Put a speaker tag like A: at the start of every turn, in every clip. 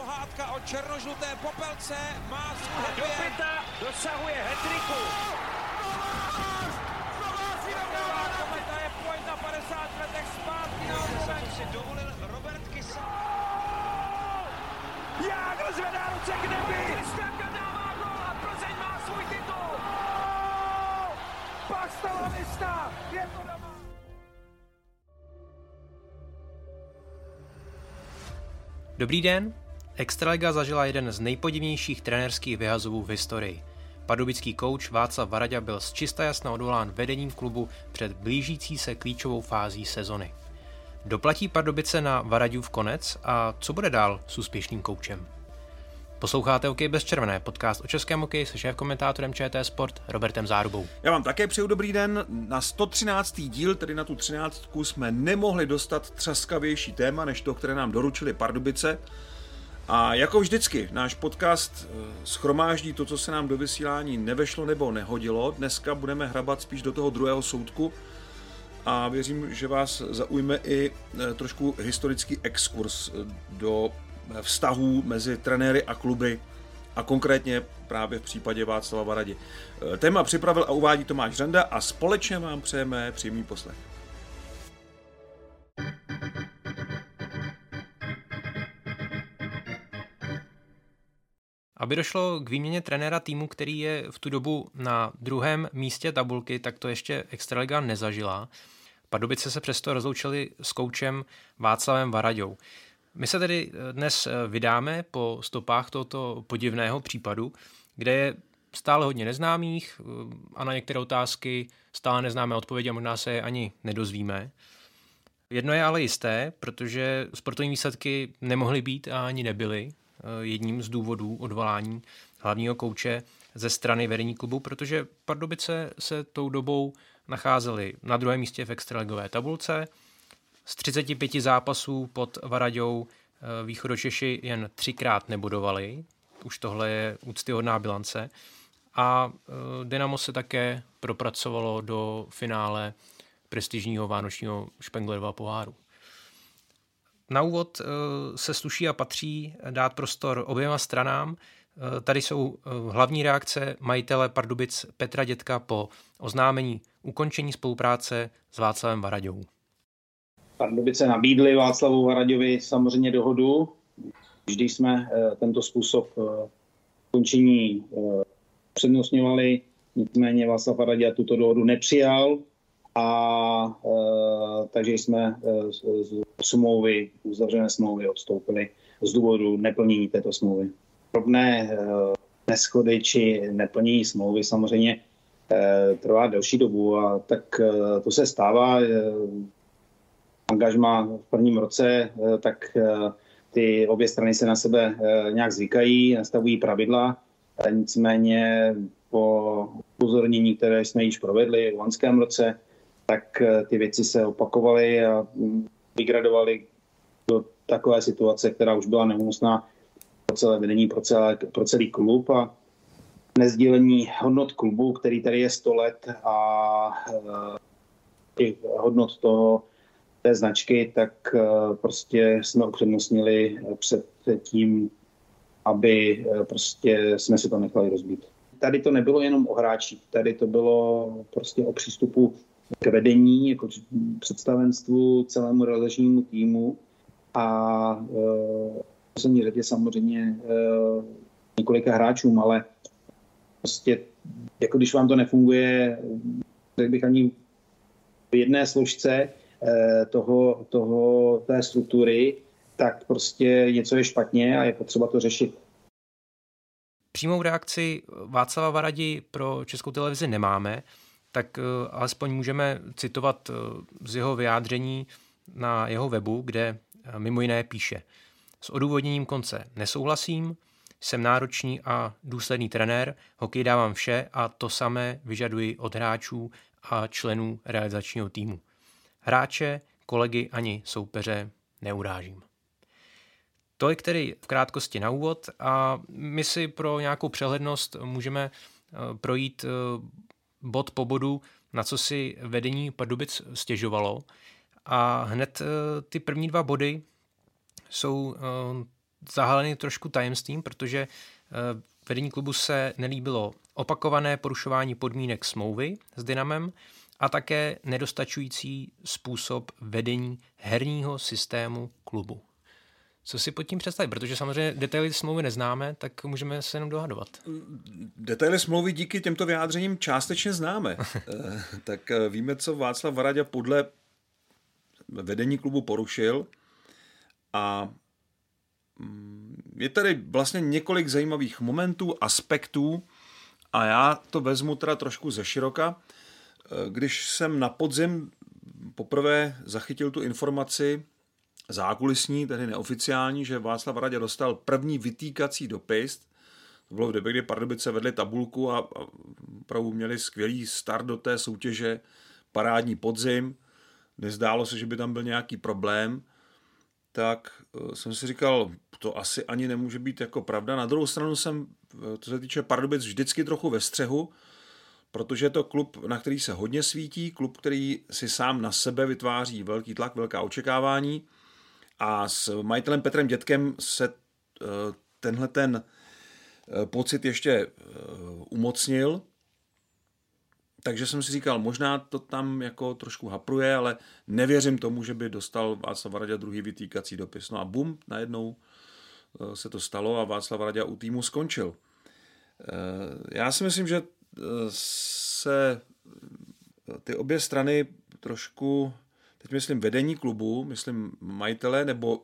A: pohádka o černožluté popelce má svůj
B: Do pěta dosahuje hetriku.
A: Kometa je pojď na 50 letech zpátky na
B: si dovolil Robert Kysa.
A: Jágr zvedá ruce k nebi.
B: Kristianka dává gol a Plzeň má svůj titul.
A: Pak stala lista. Je to doma.
C: Dobrý den. Extraliga zažila jeden z nejpodivnějších trenerských vyhazovů v historii. Pardubický kouč Václav Varaďa byl z čista jasna odvolán vedením klubu před blížící se klíčovou fází sezony. Doplatí Pardubice na Varaďův konec a co bude dál s úspěšným koučem? Posloucháte OK bez červené, podcast o českém hokeji se šéf-komentátorem ČT Sport Robertem Zárubou.
D: Já vám také přeju dobrý den. Na 113. díl, tedy na tu 13. jsme nemohli dostat třaskavější téma, než to, které nám doručili Pardubice. A jako vždycky, náš podcast eh, schromáždí to, co se nám do vysílání nevešlo nebo nehodilo. Dneska budeme hrabat spíš do toho druhého soudku a věřím, že vás zaujme i eh, trošku historický exkurs eh, do vztahů mezi trenéry a kluby a konkrétně právě v případě Václava Varadi. Téma připravil a uvádí Tomáš Řanda a společně vám přejeme příjemný poslech.
C: Aby došlo k výměně trenéra týmu, který je v tu dobu na druhém místě tabulky, tak to ještě Extraliga nezažila. Pardubice se přesto rozloučili s koučem Václavem Varaďou. My se tedy dnes vydáme po stopách tohoto podivného případu, kde je stále hodně neznámých a na některé otázky stále neznáme odpovědi a možná se je ani nedozvíme. Jedno je ale jisté, protože sportovní výsledky nemohly být a ani nebyly jedním z důvodů odvolání hlavního kouče ze strany vedení klubu, protože Pardubice se tou dobou nacházely na druhém místě v extraligové tabulce. Z 35 zápasů pod Varaďou východočeši jen třikrát nebudovali. Už tohle je úctyhodná bilance. A Dynamo se také propracovalo do finále prestižního vánočního Špenglerova poháru. Na úvod se sluší a patří dát prostor oběma stranám. Tady jsou hlavní reakce majitele Pardubic Petra Dětka po oznámení ukončení spolupráce s Václavem Varaďou.
E: Pardubice nabídli Václavu Varaďovi samozřejmě dohodu. Vždy jsme tento způsob ukončení přednostňovali, nicméně Václav Varaďa tuto dohodu nepřijal a e, takže jsme e, z smlouvy, uzavřené smlouvy odstoupili z důvodu neplnění této smlouvy. Drobné e, neschody či neplnění smlouvy samozřejmě e, trvá delší dobu a tak e, to se stává. E, angažma v prvním roce, e, tak e, ty obě strany se na sebe e, nějak zvykají, nastavují pravidla, e, nicméně po upozornění, které jsme již provedli v loňském roce, tak ty věci se opakovaly a vygradovaly do takové situace, která už byla neúnosná pro celé vedení, pro, celé, pro celý klub a nezdílení hodnot klubu, který tady je 100 let a i hodnot toho, té značky, tak prostě jsme upřednostnili před tím, aby prostě jsme si to nechali rozbít. Tady to nebylo jenom o hráčích, tady to bylo prostě o přístupu k vedení, jako představenstvu, celému realizačnímu týmu a v poslední řadě samozřejmě e, několika hráčům, ale prostě jako když vám to nefunguje, tak bych ani v jedné složce e, toho, toho, té struktury, tak prostě něco je špatně a je potřeba to řešit.
C: Přímou reakci Václava Varadi pro Českou televizi nemáme, tak alespoň můžeme citovat z jeho vyjádření na jeho webu, kde mimo jiné píše. S odůvodněním konce nesouhlasím, jsem náročný a důsledný trenér, hokej dávám vše a to samé vyžaduji od hráčů a členů realizačního týmu. Hráče, kolegy ani soupeře neurážím. Tolik tedy v krátkosti na úvod a my si pro nějakou přehlednost můžeme projít bod po bodu, na co si vedení Pardubic stěžovalo. A hned ty první dva body jsou zahalený trošku tajemstvím, protože eh, vedení klubu se nelíbilo opakované porušování podmínek smlouvy s Dynamem a také nedostačující způsob vedení herního systému klubu. Co si pod tím představit? Protože samozřejmě detaily smlouvy neznáme, tak můžeme se jenom dohadovat.
D: Detaily smlouvy díky těmto vyjádřením částečně známe. Eh, tak eh, víme, co Václav Varadě podle vedení klubu porušil a mm, je tady vlastně několik zajímavých momentů, aspektů a já to vezmu teda trošku ze široka. Eh, když jsem na podzim poprvé zachytil tu informaci zákulisní, tedy neoficiální, že Václav Radě dostal první vytýkací dopis. To bylo v době, kdy Pardubice vedli tabulku a, opravdu měli skvělý start do té soutěže, parádní podzim. Nezdálo se, že by tam byl nějaký problém. Tak eh, jsem si říkal, to asi ani nemůže být jako pravda. Na druhou stranu jsem, eh, to se týče Pardubic, vždycky trochu ve střehu, protože je to klub, na který se hodně svítí, klub, který si sám na sebe vytváří velký tlak, velká očekávání a s majitelem Petrem Dětkem se eh, tenhle ten eh, pocit ještě eh, umocnil, takže jsem si říkal, možná to tam jako trošku hapruje, ale nevěřím tomu, že by dostal Václav Radě druhý vytýkací dopis. No a bum, najednou se to stalo a Václav Radě u týmu skončil. Já si myslím, že se ty obě strany trošku teď myslím vedení klubu, myslím majitele nebo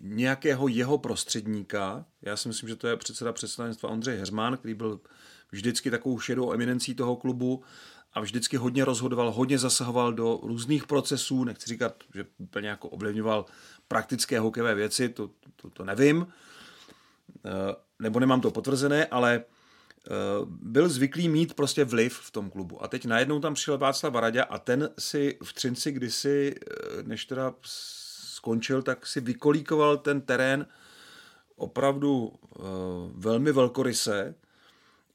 D: nějakého jeho prostředníka. Já si myslím, že to je předseda představenstva Ondřej Heřmán, který byl vždycky takovou šedou eminencí toho klubu a vždycky hodně rozhodoval, hodně zasahoval do různých procesů, nechci říkat, že úplně jako ovlivňoval praktické hokejové věci, to, to, to nevím, eh, nebo nemám to potvrzené, ale byl zvyklý mít prostě vliv v tom klubu. A teď najednou tam přišel Václav Varadě a ten si v Třinci kdysi, eh, než teda skončil, tak si vykolíkoval ten terén opravdu uh, velmi velkoryse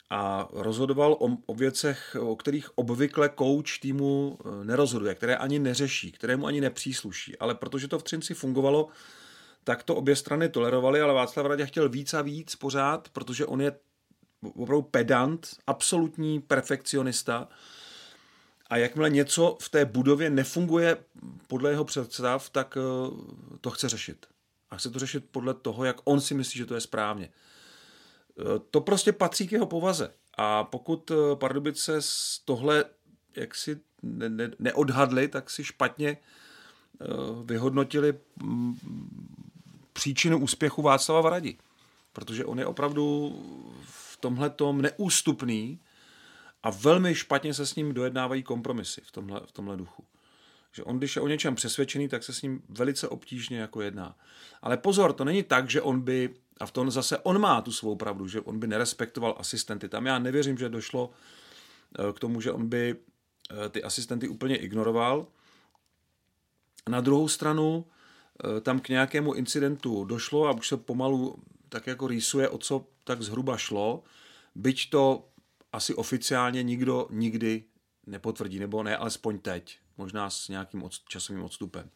D: a rozhodoval o, o věcech, o kterých obvykle kouč týmu nerozhoduje, které ani neřeší, kterému ani nepřísluší. Ale protože to v Třinci fungovalo, tak to obě strany tolerovaly, ale Václav Radě chtěl víc a víc pořád, protože on je opravdu pedant, absolutní perfekcionista a jakmile něco v té budově nefunguje podle jeho představ, tak eh, to chce řešit. A chce to řešit podle toho, jak on si myslí, že to je správně. Eh, to prostě patří k jeho povaze. A pokud eh, Pardubice z tohle jak si ne, ne, neodhadli, tak si špatně vyhodnotili mm, příčinu úspěchu Václava Varadi. Protože on je opravdu tomhle tom neústupný a velmi špatně se s ním dojednávají kompromisy v tomhle, v tomhle duchu. Že on, když je o něčem přesvědčený, tak se s ním velice obtížně jako jedná. Ale pozor, to není tak, že on by, a v tom zase on má tu svou pravdu, že on by nerespektoval asistenty. Tam já nevěřím, že došlo eh, k tomu, že on by eh, ty asistenty úplně ignoroval. Na druhou stranu eh, tam k nějakému incidentu došlo a už se pomalu tak jako rýsuje, o co tak zhruba šlo, byť to asi oficiálně nikdo nikdy nepotvrdí, nebo ne, alespoň teď, možná s nějakým od, časovým odstupem.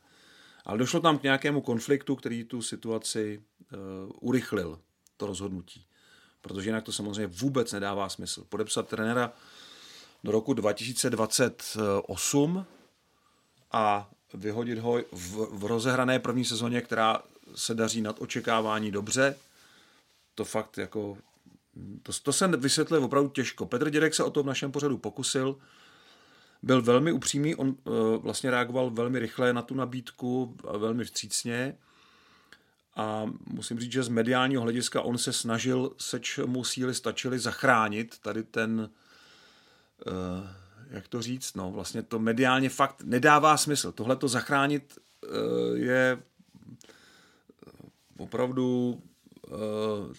D: Ale došlo tam k nějakému konfliktu, který tu situaci uh, urychlil, to rozhodnutí. Protože jinak to samozřejmě vůbec nedává smysl. Podepsat trenéra do roku 2028 a vyhodit ho v, v rozehrané první sezóně, která se daří nad očekávání dobře, to fakt jako, to, to se vysvětluje opravdu těžko. Petr Dědek se o to v našem pořadu pokusil, byl velmi upřímný, on uh, vlastně reagoval velmi rychle na tu nabídku, velmi vstřícně a musím říct, že z mediálního hlediska on se snažil, seč mu síly stačily zachránit tady ten, uh, jak to říct, no vlastně to mediálně fakt nedává smysl. Tohle to zachránit uh, je opravdu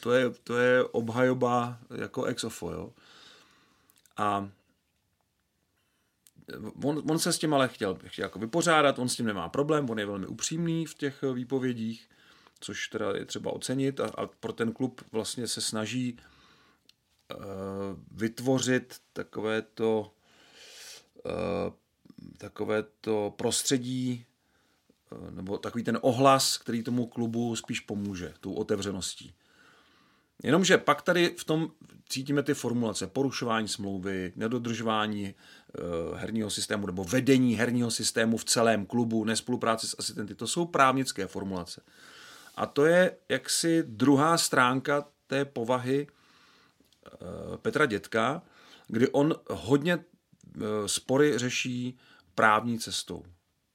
D: to, je, to je obhajoba jako ex ofo, jo. A on, on se s tím ale chtěl, chtěl jako vypořádat, on s tím nemá problém, on je velmi upřímný v těch výpovědích, což teda je třeba ocenit a, a pro ten klub vlastně se snaží uh, vytvořit takové to, uh, takové to prostředí nebo takový ten ohlas, který tomu klubu spíš pomůže, tou otevřeností. Jenomže pak tady v tom cítíme ty formulace porušování smlouvy, nedodržování e, herního systému nebo vedení herního systému v celém klubu, nespolupráce s asistenty. To jsou právnické formulace. A to je jaksi druhá stránka té povahy e, Petra Dětka, kdy on hodně spory řeší právní cestou.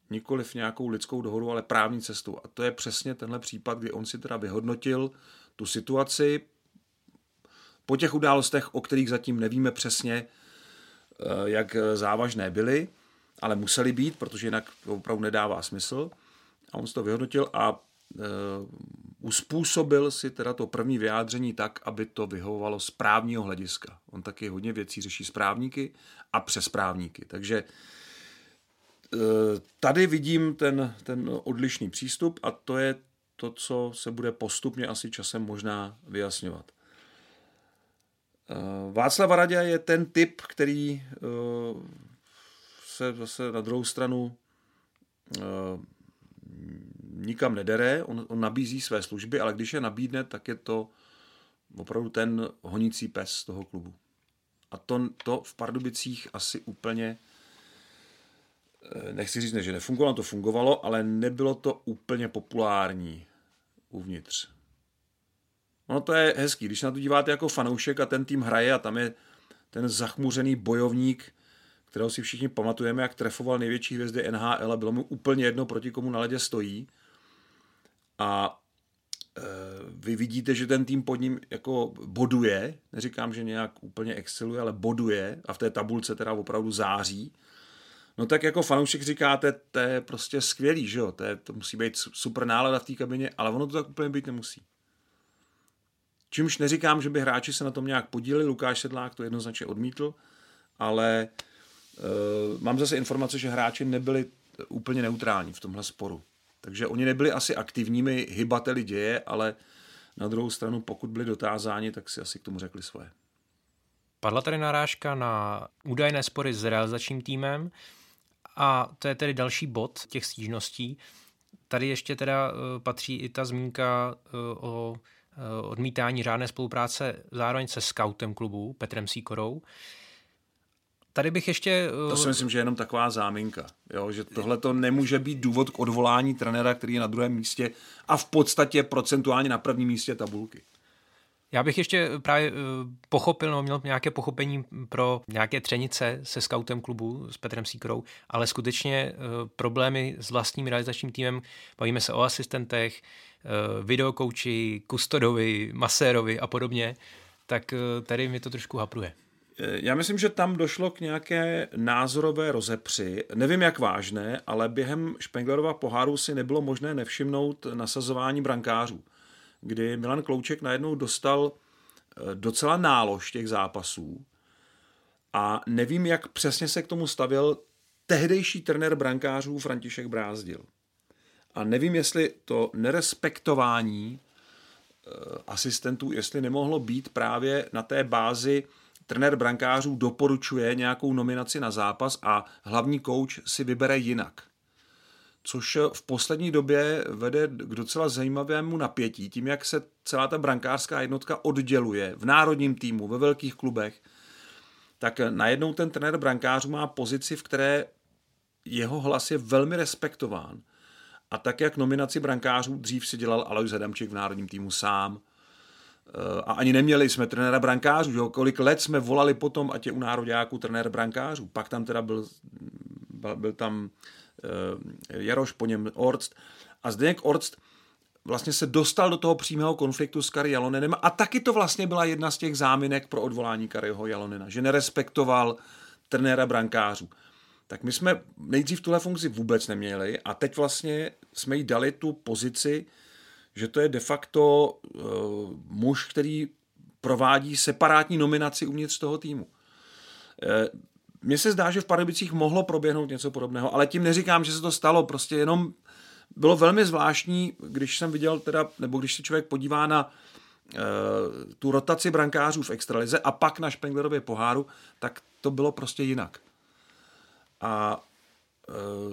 D: Nikoliv nějakou lidskou dohodu, ale právní cestou. A to je přesně tenhle případ, kdy on si teda vyhodnotil tu situaci po těch událostech, o kterých zatím nevíme přesně, eh, jak závažné byly, ale museli být, protože jinak to opravdu nedává smysl. A on si to vyhodnotil a uh, uspůsobil si teda to první vyjádření tak, aby to vyhovovalo z právního hlediska. On taky hodně věcí řeší správníky a přes právníky. Takže tady vidím ten, ten odlišný přístup a to je to, co se bude postupně asi časem možná vyjasňovat. Eh, Václav Radě je ten typ, který eh, se zase na druhou stranu eh, nikam nedere, on, on nabízí své služby, ale když je nabídne, tak je to opravdu ten honící pes toho klubu. A to, to v Pardubicích asi úplně nechci říct, že nefungovalo, to fungovalo, ale nebylo to úplně populární uvnitř. Ono to je hezký, když na to díváte jako fanoušek a ten tým hraje a tam je ten zachmuřený bojovník, kterého si všichni pamatujeme, jak trefoval největší hvězdy NHL a bylo mu úplně jedno, proti komu na ledě stojí. A e, vy vidíte, že ten tým pod ním jako boduje, neříkám, že nějak úplně exceluje, ale boduje a v té tabulce teda opravdu září. No tak jako fanoušek říkáte, to je prostě skvělý, že jo, to, je, to musí být super nálada v té kabině, ale ono to tak úplně být nemusí. Čímž neříkám, že by hráči se na tom nějak podíleli, Lukáš Sedlák to jednoznačně odmítl, ale uh, mám zase informace, že hráči nebyli úplně neutrální v tomhle sporu. Takže oni nebyli asi aktivními hybateli děje, ale na druhou stranu, pokud byli dotázáni, tak si asi k tomu řekli svoje.
C: Padla tady narážka na údajné spory s realizačním týmem a to je tedy další bod těch stížností. Tady ještě teda eh, patří i ta zmínka eh, o Eh, odmítání řádné spolupráce zároveň se scoutem klubu Petrem Síkorou. Tady bych ještě...
D: To si myslím, že je jenom taková záminka. Jo? Že tohle to nemůže být důvod k odvolání trenéra, který je na druhém místě a v podstatě procentuálně na prvním místě tabulky.
C: Já bych ještě právě eh, pochopil, no, měl nějaké pochopení pro nějaké třenice se scoutem klubu s Petrem Síkrou, ale skutečně uh, problémy s vlastním realizačním týmem, bavíme se o asistentech, videokouči, kustodovi, masérovi a podobně, tak tady mi to trošku hapruje.
D: Já myslím, že tam došlo k nějaké názorové rozepři. Nevím, jak vážné, ale během Špenglerova poháru si nebylo možné nevšimnout nasazování brankářů kdy Milan Klouček najednou dostal eh, docela nálož těch zápasů a nevím, jak přesně se k tomu stavil tehdejší trenér brankářů František Brázdil. A nevím, jestli to nerespektování eh, asistentů, jestli nemohlo být právě na té bázi trenér brankářů doporučuje nějakou nominaci na zápas a hlavní kouč si vybere jinak což v poslední době vede k docela zajímavému napětí, tím, jak se celá ta brankářská jednotka odděluje v národním týmu, ve velkých klubech, tak najednou ten trenér brankářů má pozici, v které jeho hlas je velmi respektován. A tak, jak nominaci brankářů dřív si dělal Alois Hadamčík v národním týmu sám, eh, a ani neměli jsme trenéra brankářů, jo? kolik let jsme volali potom, ať je u nároďáků trenér brankářů. Pak tam teda byl, byl tam Eh, Jaroš, po něm Orst. A Zdeněk Orst vlastně se dostal do toho přímého konfliktu s Kari Jalonenem a taky to vlastně byla jedna z těch záminek pro odvolání Kariho Jalonena, že nerespektoval trenéra brankářů. Tak my jsme nejdřív tuhle funkci vůbec neměli a teď vlastně jsme jí dali tu pozici, že to je de facto uh, muž, který provádí separátní nominaci uvnitř toho týmu. Mně se zdá, že v Pardubicích mohlo proběhnout něco podobného, ale tím neříkám, že se to stalo, prostě jenom bylo velmi zvláštní, když jsem viděl teda, nebo když se člověk podívá na e, tu rotaci brankářů v extralize a pak na Špenglerově poháru, tak to bylo prostě jinak. A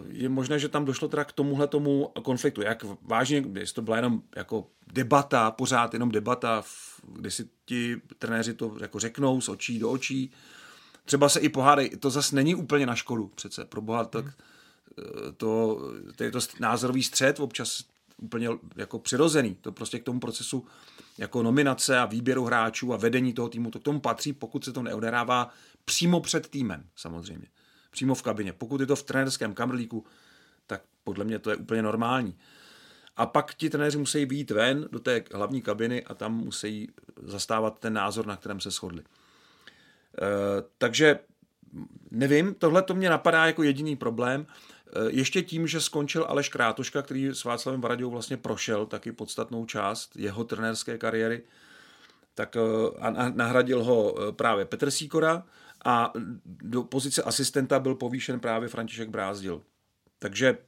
D: je možné, že tam došlo teda k tomuhle tomu konfliktu. Jak vážně, jestli to byla jenom jako debata, pořád jenom debata, kdy si ti trenéři to jako řeknou z očí do očí, třeba se i pohádají, to zase není úplně na škodu přece, pro boha, tak eh, to, to je to názorový střed občas úplně jako přirozený, to prostě k tomu procesu jako nominace a výběru hráčů a vedení toho týmu, to k tomu patří, pokud se to neodehrává přímo před týmem samozřejmě, přímo v kabině. Pokud je to v trenérském kamrlíku, tak podle mě to je úplně normální. A pak ti trenéři musí výjít ven do té hlavní kabiny a tam musí zastávat ten názor, na kterém se shodli. Eh, takže nevím, tohle to mě napadá jako jediný problém. Eh, ještě tím, že skončil Aleš Krátoška, který s Václavem Varaďou vlastně prošel taky podstatnou část jeho trenérské kariéry, tak eh, a nahradil ho právě Petr Síkora a do pozice asistenta byl povýšen právě František Brázdil. Takže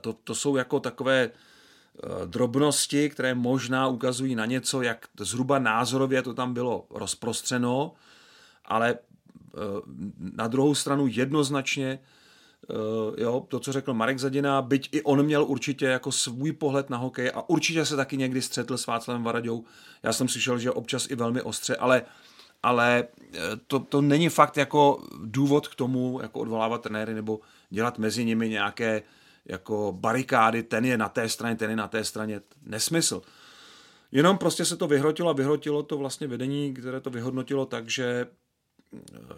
D: to, to jsou jako takové drobnosti, které možná ukazují na něco, jak zhruba názorově to tam bylo rozprostřeno, ale eh, na druhou stranu jednoznačně eh, jo, to, co řekl Marek Zadina, byť i on měl určitě jako svůj pohled na hokej a určitě se taky někdy střetl s Václavem Varaďou. Já jsem slyšel, že občas i velmi ostře, ale, ale eh, to, to není fakt jako důvod k tomu, jako odvolávat trenéry nebo dělat mezi nimi nějaké jako barikády, ten je na té straně, ten je na té straně. Nesmysl. Jenom prostě se to vyhrotilo a vyhrotilo to vlastně vedení, které to vyhodnotilo tak, že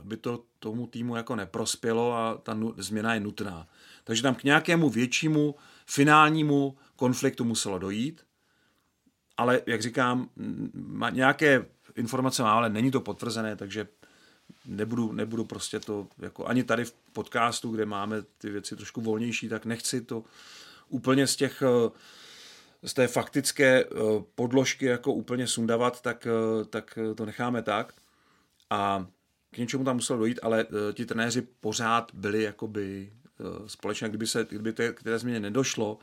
D: by to tomu týmu jako neprospělo a ta změna je nutná. Takže tam k nějakému většímu finálnímu konfliktu muselo dojít, ale jak říkám, nějaké informace mám, ale není to potvrzené, takže nebudu, nebudu prostě to, jako ani tady v podcastu, kde máme ty věci trošku volnější, tak nechci to úplně z těch z té faktické eh, podložky jako úplně sundavat, tak, eh, tak to necháme tak. A k něčemu tam muselo dojít, ale uh, ti trenéři pořád byli jakoby uh, společně, kdyby, se, kdyby té, k té změně nedošlo,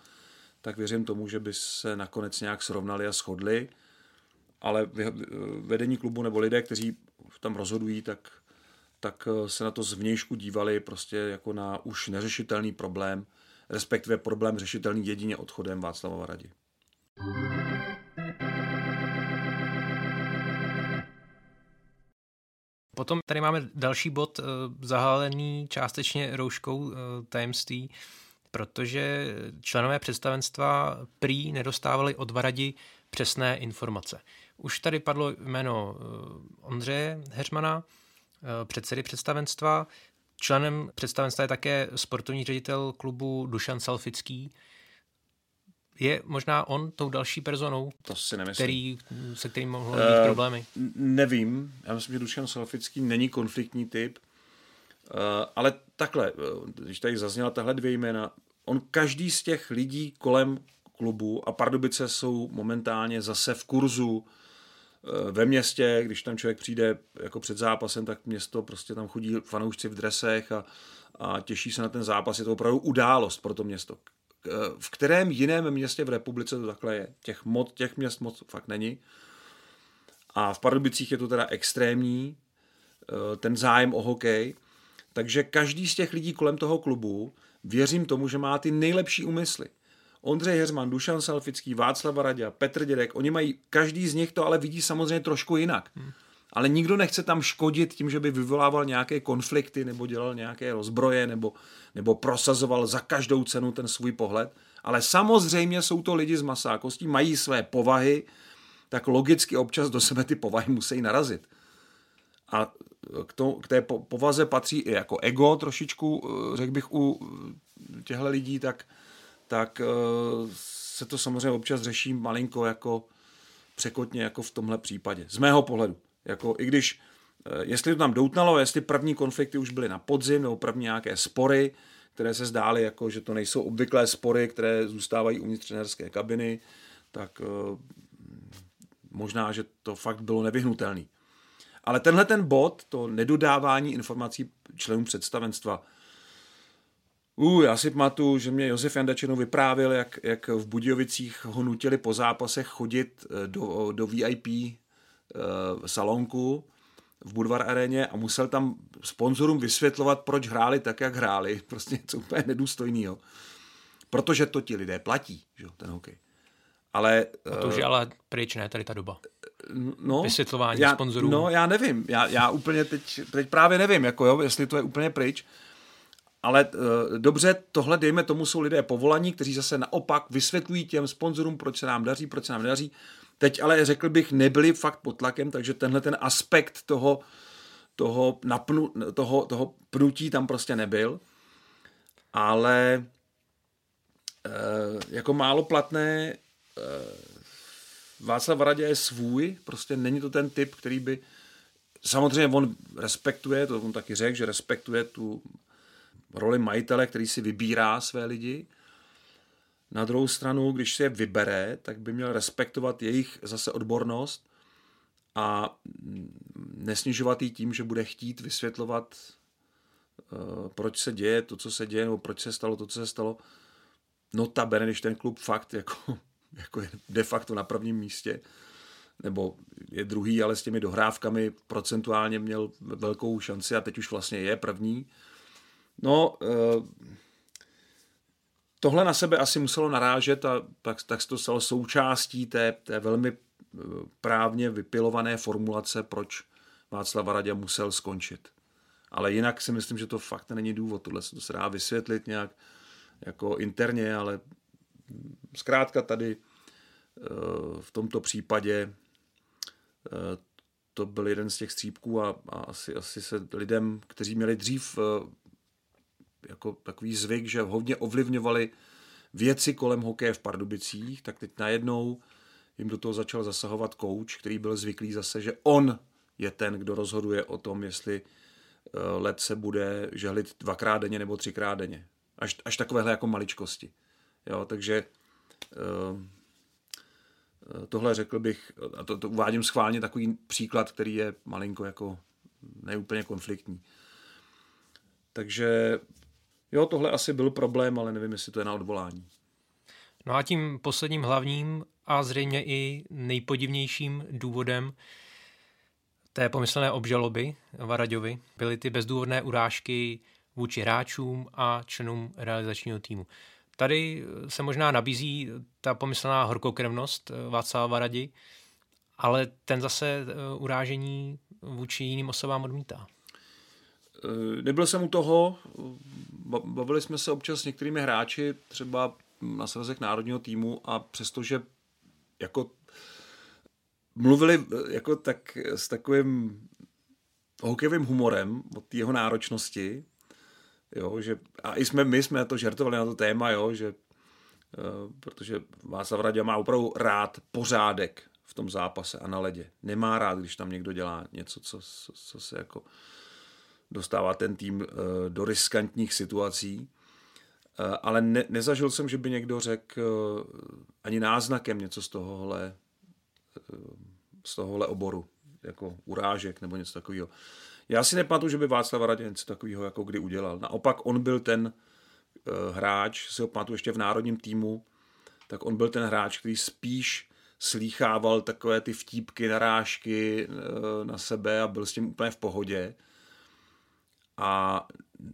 D: tak věřím tomu, že by se nakonec nějak srovnali a shodli, ale vedení klubu nebo lidé, kteří tam rozhodují, tak, tak se na to zvnějšku dívali prostě jako na už neřešitelný problém, respektive problém řešitelný jedině odchodem Václava Varadi.
C: Potom tady máme další bod eh, zahalený částečně rouškou eh, tajemství, protože členové představenstva prý nedostávali od Varadi přesné informace. Už tady padlo jméno eh, Ondřeje Heřmana, předsedy představenstva. Členem představenstva je také sportovní ředitel klubu Dušan Salfický, je možná on tou další personou,
D: to si nemyslím.
C: který, se kterým mohlo být uh, problémy?
D: Nevím. Já myslím, že Dušan Salfický není konfliktní typ. Uh, ale takhle, eh, když tady zazněla tahle dvě jména, on každý z těch lidí kolem klubu a Pardubice jsou momentálně zase v kurzu ve městě, když tam člověk přijde jako před zápasem, tak město prostě tam chodí fanoušci v dresech a, a těší se na ten zápas. Je to opravdu událost pro to město v kterém jiném městě v republice to takhle je. Těch, mod, těch měst moc fakt není. A v Pardubicích je to teda extrémní, eh, ten zájem o hokej. Takže každý z těch lidí kolem toho klubu věřím tomu, že má ty nejlepší úmysly. Ondřej Heřman, Dušan Salfický, Václav Radě, Petr Dědek, oni mají, každý z nich to ale vidí samozřejmě trošku jinak. Hmm ale nikdo nechce tam škodit tím, že by vyvolával nějaké konflikty nebo dělal nějaké rozbroje nebo, nebo prosazoval za každou cenu ten svůj pohled. Ale samozřejmě jsou to lidi z masákostí, mají své povahy, tak logicky občas do sebe ty povahy musí narazit. A k, to, k té povaze patří i jako ego trošičku, eh, řekl bych, u těchto lidí, tak, tak eh, se to samozřejmě občas řeší malinko jako překotně jako v tomhle případě. Z mého pohledu. Jako, I když, eh, jestli to tam doutnalo, jestli první konflikty už byly na podzim, nebo první nějaké spory, které se zdály, jako, že to nejsou obvyklé spory, které zůstávají uvnitř trenerské kabiny, tak uh, možná, že to fakt bylo nevyhnutelný. Ale tenhle ten bod, to nedodávání informací členům představenstva, Uh, já si pamatuju, že mě Josef Jandačinu vyprávěl, jak, jak v Budějovicích ho nutili po zápasech chodit eh, do, do VIP Eh, salonku v Budvar aréně a musel tam sponzorům vysvětlovat, proč hráli tak, jak hráli. Prostě něco úplně nedůstojného. Protože to ti lidé platí, že, ten hokej. Ale,
C: a to už je ale pryč, ne, tady ta doba.
D: No,
C: Vysvětlování
D: já,
C: sponzorů.
D: No, já nevím. Já, já úplně teď, teď právě nevím, jako jo, jestli to je úplně pryč. Ale uh, dobře, tohle dejme tomu jsou lidé povolaní, kteří zase naopak vysvětlují těm sponzorům, proč se nám daří, proč se nám nedaří. Teď ale řekl bych, nebyli fakt pod tlakem, takže tenhle ten aspekt toho, toho, napnu, toho, toho pnutí tam prostě nebyl. Ale uh, jako málo platné uh, Václav Radě je svůj, prostě není to ten typ, který by samozřejmě on respektuje, to on taky řekl, že respektuje tu roli majitele, který si vybírá své lidi. Na druhou stranu, když si je vybere, tak by měl respektovat jejich zase odbornost a nesnižovat ji tím, že bude chtít vysvětlovat, eh, proč se děje to, co se děje, nebo proč se stalo to, co se stalo. Notabene, když ten klub fakt jako, jako je de facto na prvním místě, nebo je druhý, ale s těmi dohrávkami procentuálně měl velkou šanci a teď už vlastně je první, No, eh, tohle na sebe asi muselo narážet a tak, tak se to stalo součástí té, té velmi eh, právně vypilované formulace, proč Václav Radě musel skončit. Ale jinak si myslím, že to fakt není důvod. Tohle se, to se dá vysvětlit nějak jako interně, ale zkrátka tady eh, v tomto případě to byl jeden z těch střípků a, a asi, asi se lidem, kteří měli dřív jako takový zvyk, že hodně ovlivňovali věci kolem hokeje v Pardubicích, tak teď najednou jim do toho začal zasahovat kouč, který byl zvyklý zase, že on je ten, kdo rozhoduje o tom, jestli eh, let se bude žehlit dvakrát denně nebo třikrát denně. Až, až takovéhle jako maličkosti. Jo, takže uh, tohle řekl bych, a to, to uvádím schválně takový příklad, který je malinko jako neúplně konfliktní. Takže Jo, tohle asi byl problém, ale nevím, jestli to je na odvolání.
C: No a tím posledním hlavním a zřejmě i nejpodivnějším důvodem té pomyslené obžaloby Varaďovi byly ty bezdůvodné urážky vůči hráčům a členům realizačního týmu. Tady se možná nabízí ta pomyslená horkokrevnost Václava Varadi, ale ten zase urážení vůči jiným osobám odmítá.
D: Eh, nebyl jsem u toho, bavili jsme se občas s některými hráči, třeba na srazek národního týmu a přestože jako mluvili eh, jako tak s takovým hokejovým humorem od jeho náročnosti, jo, že, a i jsme, my jsme to žertovali na to téma, jo, že protože Václav Radě má opravdu rád pořádek v tom zápase a na ledě. Nemá rád, když tam někdo dělá něco, co, co, co se jako dostává ten tým eh, do riskantních situací. Eh, ale ne, nezažil jsem, že by někdo řekl eh, ani náznakem něco z tohohle, z tohohle oboru, jako urážek nebo něco takového. Já si nepamatuju, že by Václav Radě něco takového jako kdy udělal. Naopak on byl ten hráč, si ho pamatuju ještě v národním týmu, tak on byl ten hráč, který spíš slýchával takové ty vtípky, narážky na sebe a byl s tím úplně v pohodě. A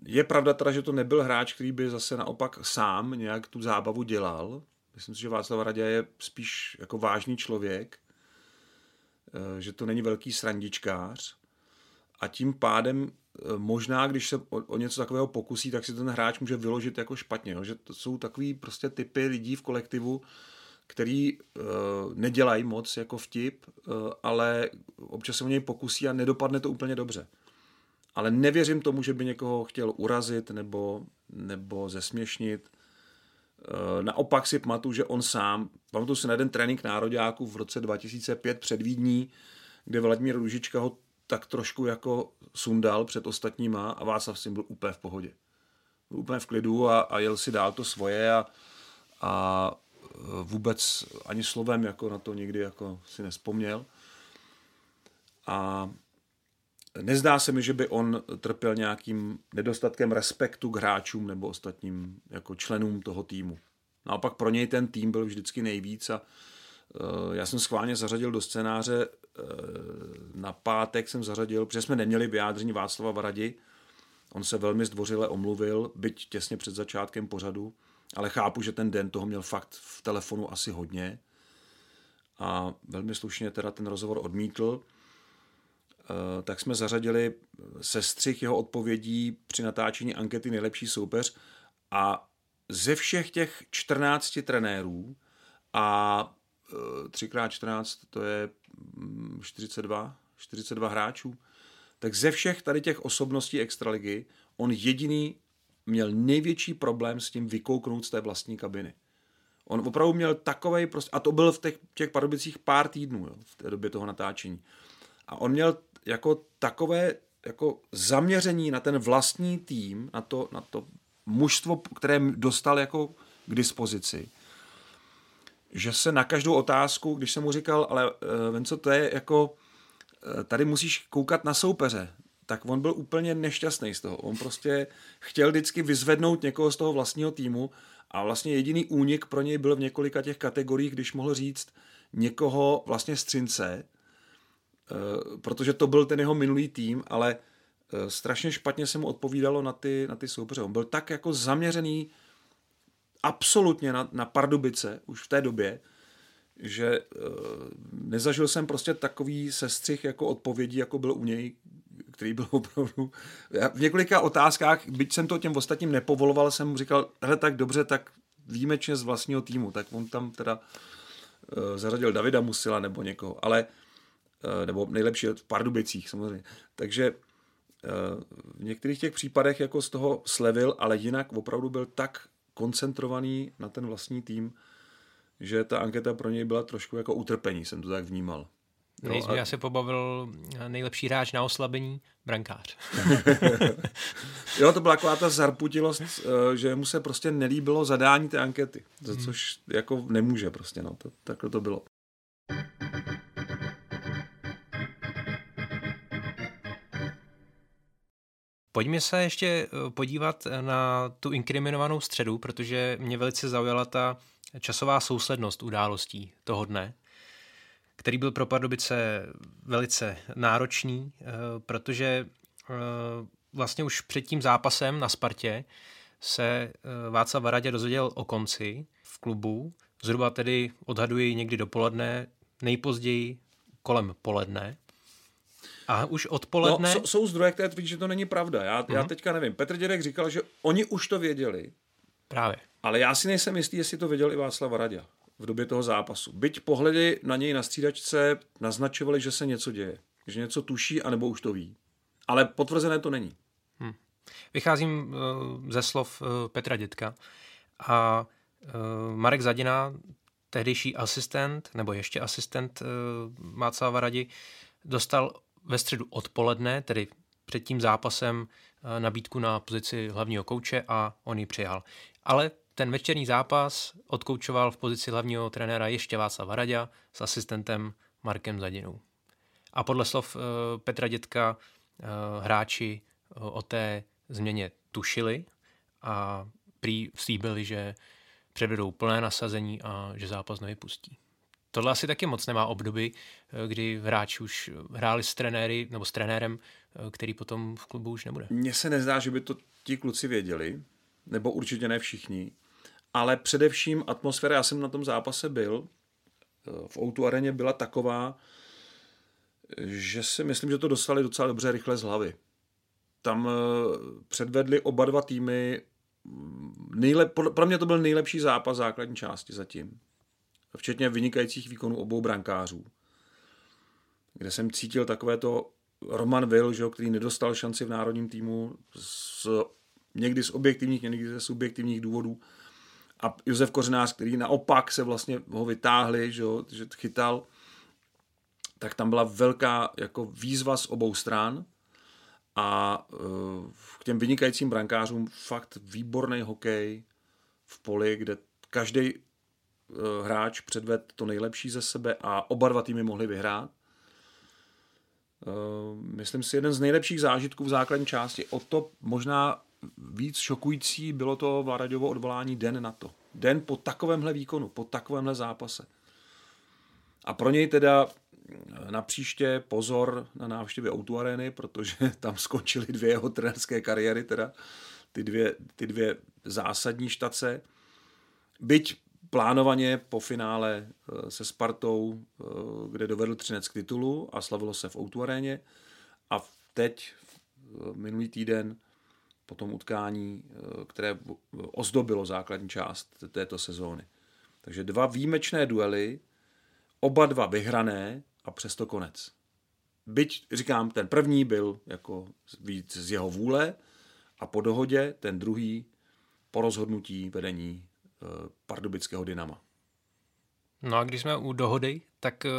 D: je pravda teda, že to nebyl hráč, který by zase naopak sám nějak tu zábavu dělal. Myslím si, že Václav Radě je spíš jako vážný člověk, eh, že to není velký srandičkář. A tím pádem eh, možná, když se o, něco takového pokusí, tak si ten hráč může vyložit jako špatně. Že to jsou takový prostě typy lidí v kolektivu, který uh, nedělají moc jako vtip, uh, ale občas se o něj pokusí a nedopadne to úplně dobře ale nevěřím tomu, že by někoho chtěl urazit nebo, nebo zesměšnit. E, naopak si pamatuju, že on sám, pamatuju si na jeden trénink nároďáků v roce 2005 před Vídní, kde Vladimír Ružička ho tak trošku jako sundal před ostatníma a Václav si byl úplně v pohodě. Byl úplně v klidu a, a jel si dál to svoje a, a vůbec ani slovem jako na to nikdy jako si nespomněl. A Nezdá se mi, že by on trpěl nějakým nedostatkem respektu k hráčům nebo ostatním jako členům toho týmu. Naopak pro něj ten tým byl vždycky nejvíc a eh, já jsem schválně zařadil do scénáře na pátek jsem zařadil, protože jsme neměli vyjádření Václava Varadi. On se velmi zdvořile omluvil, byť těsně před začátkem pořadu, ale chápu, že ten den toho měl fakt v telefonu asi hodně. A velmi slušně teda ten rozhovor odmítl. Eh, tak jsme zařadili sestřih jeho odpovědí při natáčení ankety Nejlepší soupeř a ze všech těch 14 trenérů a 3x14 eh, to je 42, mm, 42 hráčů, tak ze všech tady těch osobností extraligy on jediný měl největší problém s tím vykouknout z té vlastní kabiny. On opravdu měl takovej prostě, a to byl v těch, těch pardubicích pár týdnů, jo, v té době toho natáčení. A on měl jako takové jako zaměření na ten vlastní tým, na to, na to mužstvo, které dostal jako k dispozici, že se na každou otázku, když jsem mu říkal, ale uh, co to je jako, uh, tady musíš koukat na soupeře, tak on byl úplně nešťastný z toho. On prostě chtěl vždycky vyzvednout někoho z toho vlastního týmu a vlastně jediný únik pro něj byl v několika těch kategoriích, když mohl říct někoho vlastně střince, Eh, protože to byl ten jeho minulý tým, ale eh, strašně špatně se mu odpovídalo na ty, na ty soupeře. On byl tak jako zaměřený absolutně na, na Pardubice už v té době, že uh, nezažil jsem prostě takový sestřih jako odpovědí, jako byl u něj, který byl opravdu... Já v několika otázkách, byť jsem to těm ostatním nepovoloval, jsem mu říkal, hele, tak dobře, tak výjimečně z vlastního týmu, tak on tam teda uh, zařadil Davida Musila nebo někoho, ale Eh, nebo nejlepší v Pardubicích samozřejmě. Takže eh, v některých těch případech jako z toho slevil, ale jinak opravdu byl tak koncentrovaný na ten vlastní tým, že ta anketa pro něj byla trošku jako utrpení, jsem to tak vnímal.
C: No, Nejsme, a... já se pobavil eh, nejlepší hráč na oslabení, brankář.
D: jo, to byla taková ta zarputilost, že mu se prostě nelíbilo zadání té ankety, za hmm. což jako nemůže prostě, no, to, takhle to bylo.
C: Pojďme se ještě eh, podívat na tu inkriminovanou středu, protože mě velice zaujala ta časová souslednost událostí toho dne, který byl pro Pardubice velice náročný, eh, protože eh, vlastně už před tím zápasem na Spartě se Václav Varadě dozvěděl o konci v klubu, zhruba tedy odhaduji někdy dopoledne, nejpozději kolem poledne. A už odpoledne...
D: No, jsou zdroje, které tvrdí, že to není pravda. Já, uh-huh. já mhm. teďka nevím. Petr Dědek říkal, že oni už to věděli.
C: Právě.
D: Ale já si nejsem jistý, jestli to věděl i Václav Radě v době toho zápasu. Byť pohledy na něj na střídačce naznačovali, že se něco děje. Že něco tuší, anebo už to ví. Ale potvrzené to není. Hmm.
C: Vycházím uh, ze slov uh, Petra Dětka a uh, Marek Zadina, tehdejší asistent, nebo ještě asistent uh, Václava Radi, dostal ve středu odpoledne, tedy před tím zápasem, eh, nabídku na pozici hlavního kouče a on ji přijal. Ale ten večerní zápas odkoučoval v pozici hlavního trenéra ještě Václav Varadě s asistentem Markem Zadinou. A podle slov eh, Petra Dětka eh, hráči o té změně tušili a prý slíbili, že předvedou plné nasazení a že zápas nevypustí. Tohle asi taky moc nemá obdoby, eh, kdy hráči už hráli s trenéry nebo s trenérem, eh, který potom v klubu už nebude.
D: Mně se nezdá, že by to ti kluci věděli, nebo určitě ne všichni, ale především atmosféra, já jsem na tom zápase byl, eh, v Outu areně byla taková, že si myslím, že to dostali docela dobře rychle z hlavy. Tam předvedli oba dva týmy, mm, nejlep, pro mě to byl nejlepší zápas základní části zatím včetně vynikajících výkonů obou brankářů, kde jsem cítil takové to Roman Will, že, který nedostal šanci v národním týmu z, někdy z objektivních, někdy ze subjektivních důvodů. A Josef Kořenář, který naopak se vlastně ho vytáhli, že, že chytal, tak tam byla velká jako výzva z obou stran. A uh, k těm vynikajícím brankářům fakt výborný hokej v poli, kde každý Eh, hráč předved to nejlepší ze sebe a oba dva týmy mohli vyhrát. Eh, myslím si, jeden z nejlepších zážitků v základní části. O to možná víc šokující bylo to Vladaďovo odvolání den na to. Den po takovémhle výkonu, po takovémhle zápase. A pro něj teda eh, na příště pozor na návštěvy Outu Areny, protože tam skončily dvě jeho trenerské kariéry, teda ty dvě, ty dvě zásadní štace. Byť plánovaně po finále eh, se Spartou, eh, kde dovedl Třinec k titulu a slavilo se v Outu aréně. A teď, eh, minulý týden, po tom utkání, které ozdobilo základní část této sezóny. Takže dva výjimečné duely, oba dva vyhrané a přesto konec. Byť, říkám, ten první byl jako víc z jeho vůle a po dohodě, ten druhý po rozhodnutí vedení pardubického Dynama.
C: No a když jsme u dohody, tak eh,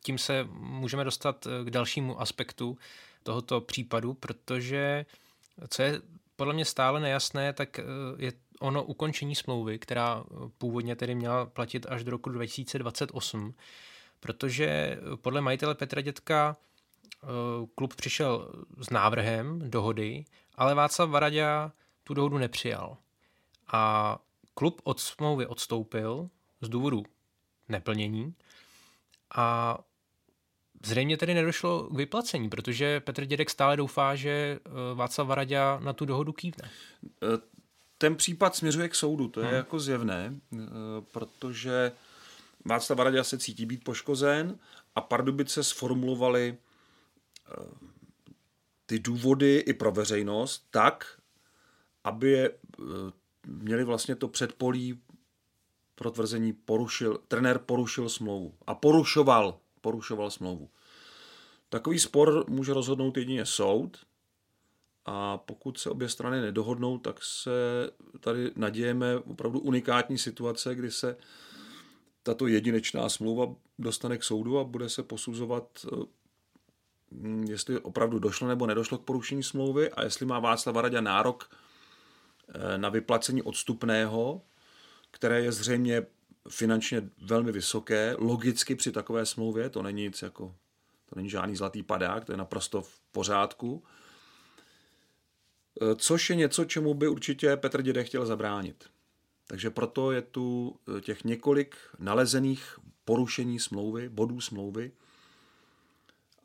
C: tím se můžeme dostat eh, k dalšímu aspektu tohoto případu, protože co je podle mě stále nejasné, tak je ono ukončení smlouvy, která původně tedy měla platit až do roku 2028, protože podle majitele Petra Dětka klub přišel s návrhem dohody, ale Václav Varadě tu dohodu nepřijal. A Klub od smlouvy odstoupil z důvodu neplnění a zřejmě tedy nedošlo k vyplacení, protože Petr Dědek stále doufá, že eh, Václav Varadě na tu dohodu kývne.
D: Eh, ten případ směřuje k soudu, to je hmm. jako zjevné, eh, protože Václav Varadě se cítí být poškozen a Pardubice sformulovali ty důvody i pro veřejnost tak, aby je měli vlastně to předpolí pro tvrzení porušil, trenér porušil smlouvu a porušoval, porušoval smlouvu. Takový spor může rozhodnout jedině soud a pokud se obě strany nedohodnou, tak se tady nadějeme opravdu unikátní situace, kdy se tato jedinečná smlouva dostane k soudu a bude se posuzovat, hm, jestli opravdu došlo nebo nedošlo k porušení smlouvy a jestli má Václav Radě nárok Eh, na vyplacení odstupného, které je zřejmě finančně velmi vysoké, logicky při takové smlouvě, to není nic jako, to není žádný zlatý padák, to je naprosto v pořádku. Eh, což je něco, čemu by určitě Petr Dědek chtěl zabránit. Takže proto je tu eh, těch několik nalezených porušení smlouvy, bodů smlouvy,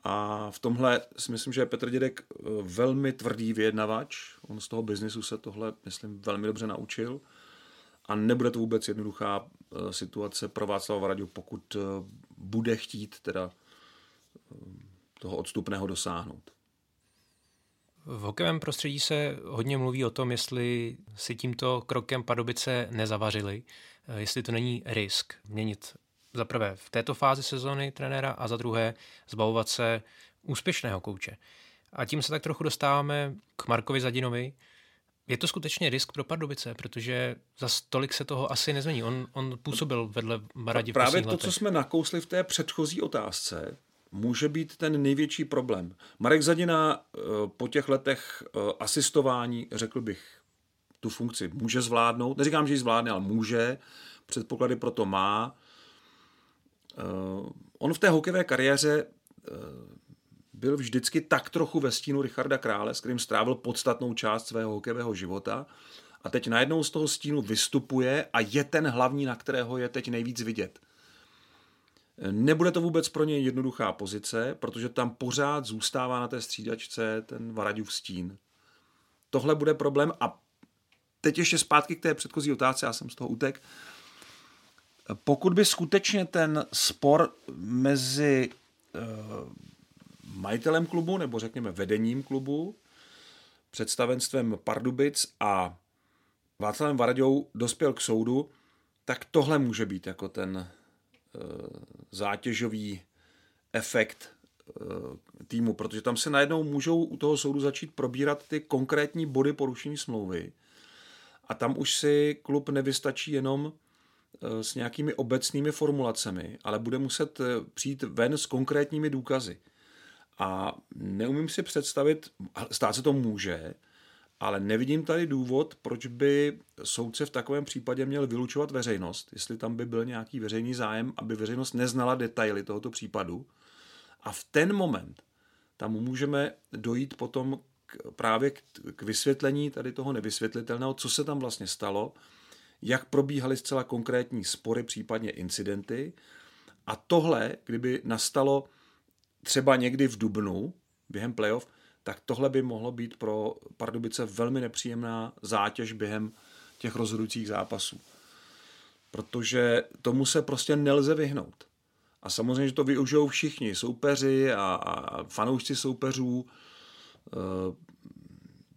D: a v tomhle si myslím, že je Petr Dědek eh, velmi tvrdý vyjednavač. On z toho biznisu se tohle, myslím, velmi dobře naučil. A nebude to vůbec jednoduchá eh, situace pro Václava Varadu, pokud eh, bude chtít teda toho odstupného dosáhnout.
C: V hokejovém prostředí se hodně mluví o tom, jestli si tímto krokem Padobice nezavařili, jestli to není risk měnit za prvé v této fázi sezóny trenéra a za druhé zbavovat se úspěšného kouče. A tím se tak trochu dostáváme k Markovi Zadinovi. Je to skutečně risk pro Pardubice, protože za tolik se toho asi nezmění. On, on působil vedle Maradi
D: Právě to,
C: letech.
D: co jsme nakousli v té předchozí otázce, může být ten největší problém. Marek Zadina eh, po těch letech eh, asistování, řekl bych, tu funkci může zvládnout. Neříkám, že ji zvládne, ale může. Předpoklady pro to má. Uh, on v té hokejové kariéře uh, byl vždycky tak trochu ve stínu Richarda Krále, s kterým strávil podstatnou část svého hokejového života. A teď najednou z toho stínu vystupuje a je ten hlavní, na kterého je teď nejvíc vidět. Nebude to vůbec pro něj jednoduchá pozice, protože tam pořád zůstává na té střídačce ten Varadiův stín. Tohle bude problém a teď ještě zpátky k té předchozí otázce, já jsem z toho utek. Pokud by skutečně ten spor mezi uh, majitelem klubu, nebo řekněme vedením klubu, představenstvem Pardubic a Václavem Varaďou dospěl k soudu, tak tohle může být jako ten uh, zátěžový efekt uh, týmu, protože tam se najednou můžou u toho soudu začít probírat ty konkrétní body porušení smlouvy a tam už si klub nevystačí jenom Eh, s nějakými obecnými formulacemi, ale bude muset eh, přijít ven s konkrétními důkazy. A neumím si představit, stát se to může, ale nevidím tady důvod, proč by soudce v takovém případě měl vylučovat veřejnost, jestli tam by byl nějaký veřejný zájem, aby veřejnost neznala detaily tohoto případu. A v ten moment tam můžeme dojít potom k, právě k, k vysvětlení tady toho nevysvětlitelného, co se tam vlastně stalo, jak probíhaly zcela konkrétní spory, případně incidenty. A tohle, kdyby nastalo třeba někdy v Dubnu, během playoff, tak tohle by mohlo být pro Pardubice velmi nepříjemná zátěž během těch rozhodujících zápasů. Protože tomu se prostě nelze vyhnout. A samozřejmě, že to využijou všichni, soupeři a, a fanoušci soupeřů. E,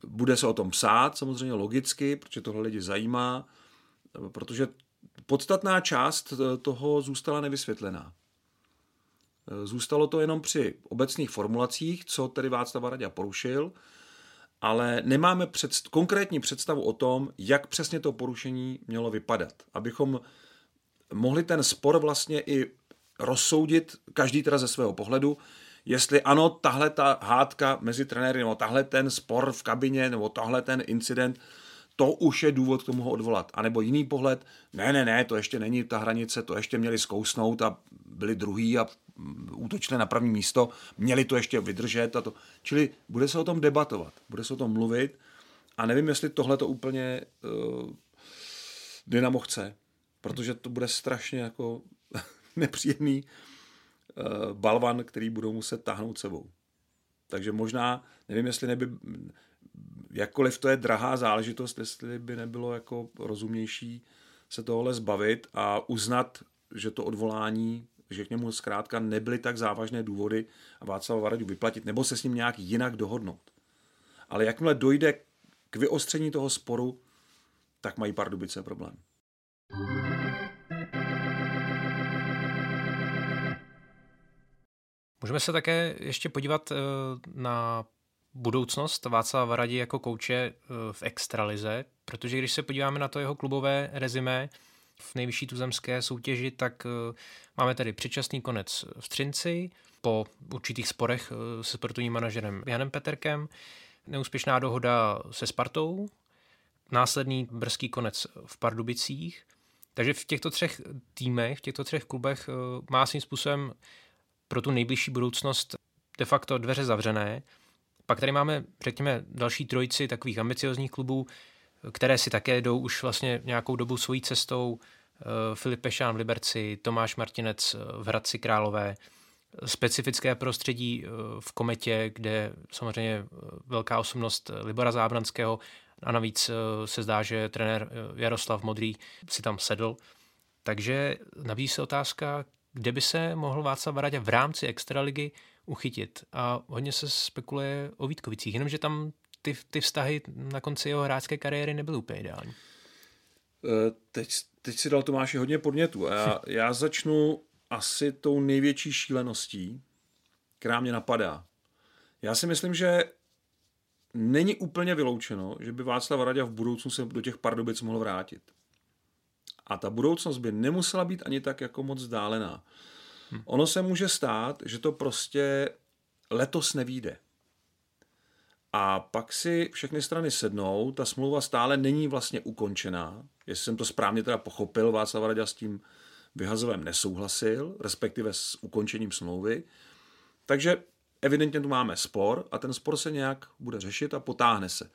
D: bude se o tom psát, samozřejmě logicky, protože tohle lidi zajímá, protože podstatná část toho zůstala nevysvětlená. E, zůstalo to jenom při obecných formulacích, co tedy Václav Radě porušil, ale nemáme před, konkrétní představu o tom, jak přesně to porušení mělo vypadat. Abychom mohli ten spor vlastně i rozsoudit, každý teda ze svého pohledu, jestli ano, tahle ta hádka mezi trenéry, nebo tahle ten spor v kabině, nebo tahle ten incident, to už je důvod k tomu ho odvolat. A nebo jiný pohled, ne, ne, ne, to ještě není ta hranice, to ještě měli zkousnout a byli druhý a útočili na první místo, měli to ještě vydržet. A to. Čili bude se o tom debatovat, bude se o tom mluvit a nevím, jestli tohle to úplně uh, Dynamo chce, protože to bude strašně jako nepříjemný uh, balvan, který budou muset táhnout sebou. Takže možná, nevím, jestli neby, jakkoliv to je drahá záležitost, jestli by nebylo jako rozumnější se tohle zbavit a uznat, že to odvolání, že k němu zkrátka nebyly tak závažné důvody a Václav Varadu vyplatit, nebo se s ním nějak jinak dohodnout. Ale jakmile dojde k vyostření toho sporu, tak mají Pardubice problém.
C: Můžeme se také ještě podívat eh, na budoucnost Václava Varadi jako kouče eh, v extralize, protože když se podíváme na to jeho klubové rezime v nejvyšší tuzemské soutěži, tak eh, máme tady předčasný konec v Třinci, po určitých sporech se sportovním manažerem Janem Peterkem, neúspěšná dohoda se Spartou, následný brzký konec v Pardubicích. Takže v těchto třech týmech, v těchto třech klubech má svým způsobem pro tu nejbližší budoucnost de facto dveře zavřené. Pak tady máme, řekněme, další trojici takových ambiciozních klubů, které si také jdou už vlastně nějakou dobu svojí cestou. Eh, Filip Pešán v Liberci, Tomáš Martinec v Hradci Králové, specifické prostředí eh, v Kometě, kde samozřejmě eh, velká osobnost Libora Zábranského a navíc se zdá, že trenér Jaroslav Modrý si tam sedl. Takže nabízí se otázka, kde by se mohl Václav Varadě v rámci extraligy uchytit. A hodně se spekuluje o Vítkovicích, jenomže tam ty, ty vztahy na konci jeho hráčské kariéry nebyly úplně ideální.
D: Eh, teď, teď si dal Tomáši hodně podnětů a já, já začnu asi tou největší šíleností, která mě napadá. Já si myslím, že není úplně vyloučeno, že by Václav Radě v budoucnu se do těch Pardubic mohl vrátit. A ta budoucnost by nemusela být ani tak jako moc vzdálená. Hmm. Ono se může stát, že to prostě letos nevíde. A pak si všechny strany sednou, ta smlouva stále není vlastně ukončená. Jestli jsem to správně teda pochopil, Václav Radě s tím vyhazovem nesouhlasil, respektive s ukončením smlouvy. Takže evidentně tu máme spor a ten spor se nějak bude řešit a potáhne se.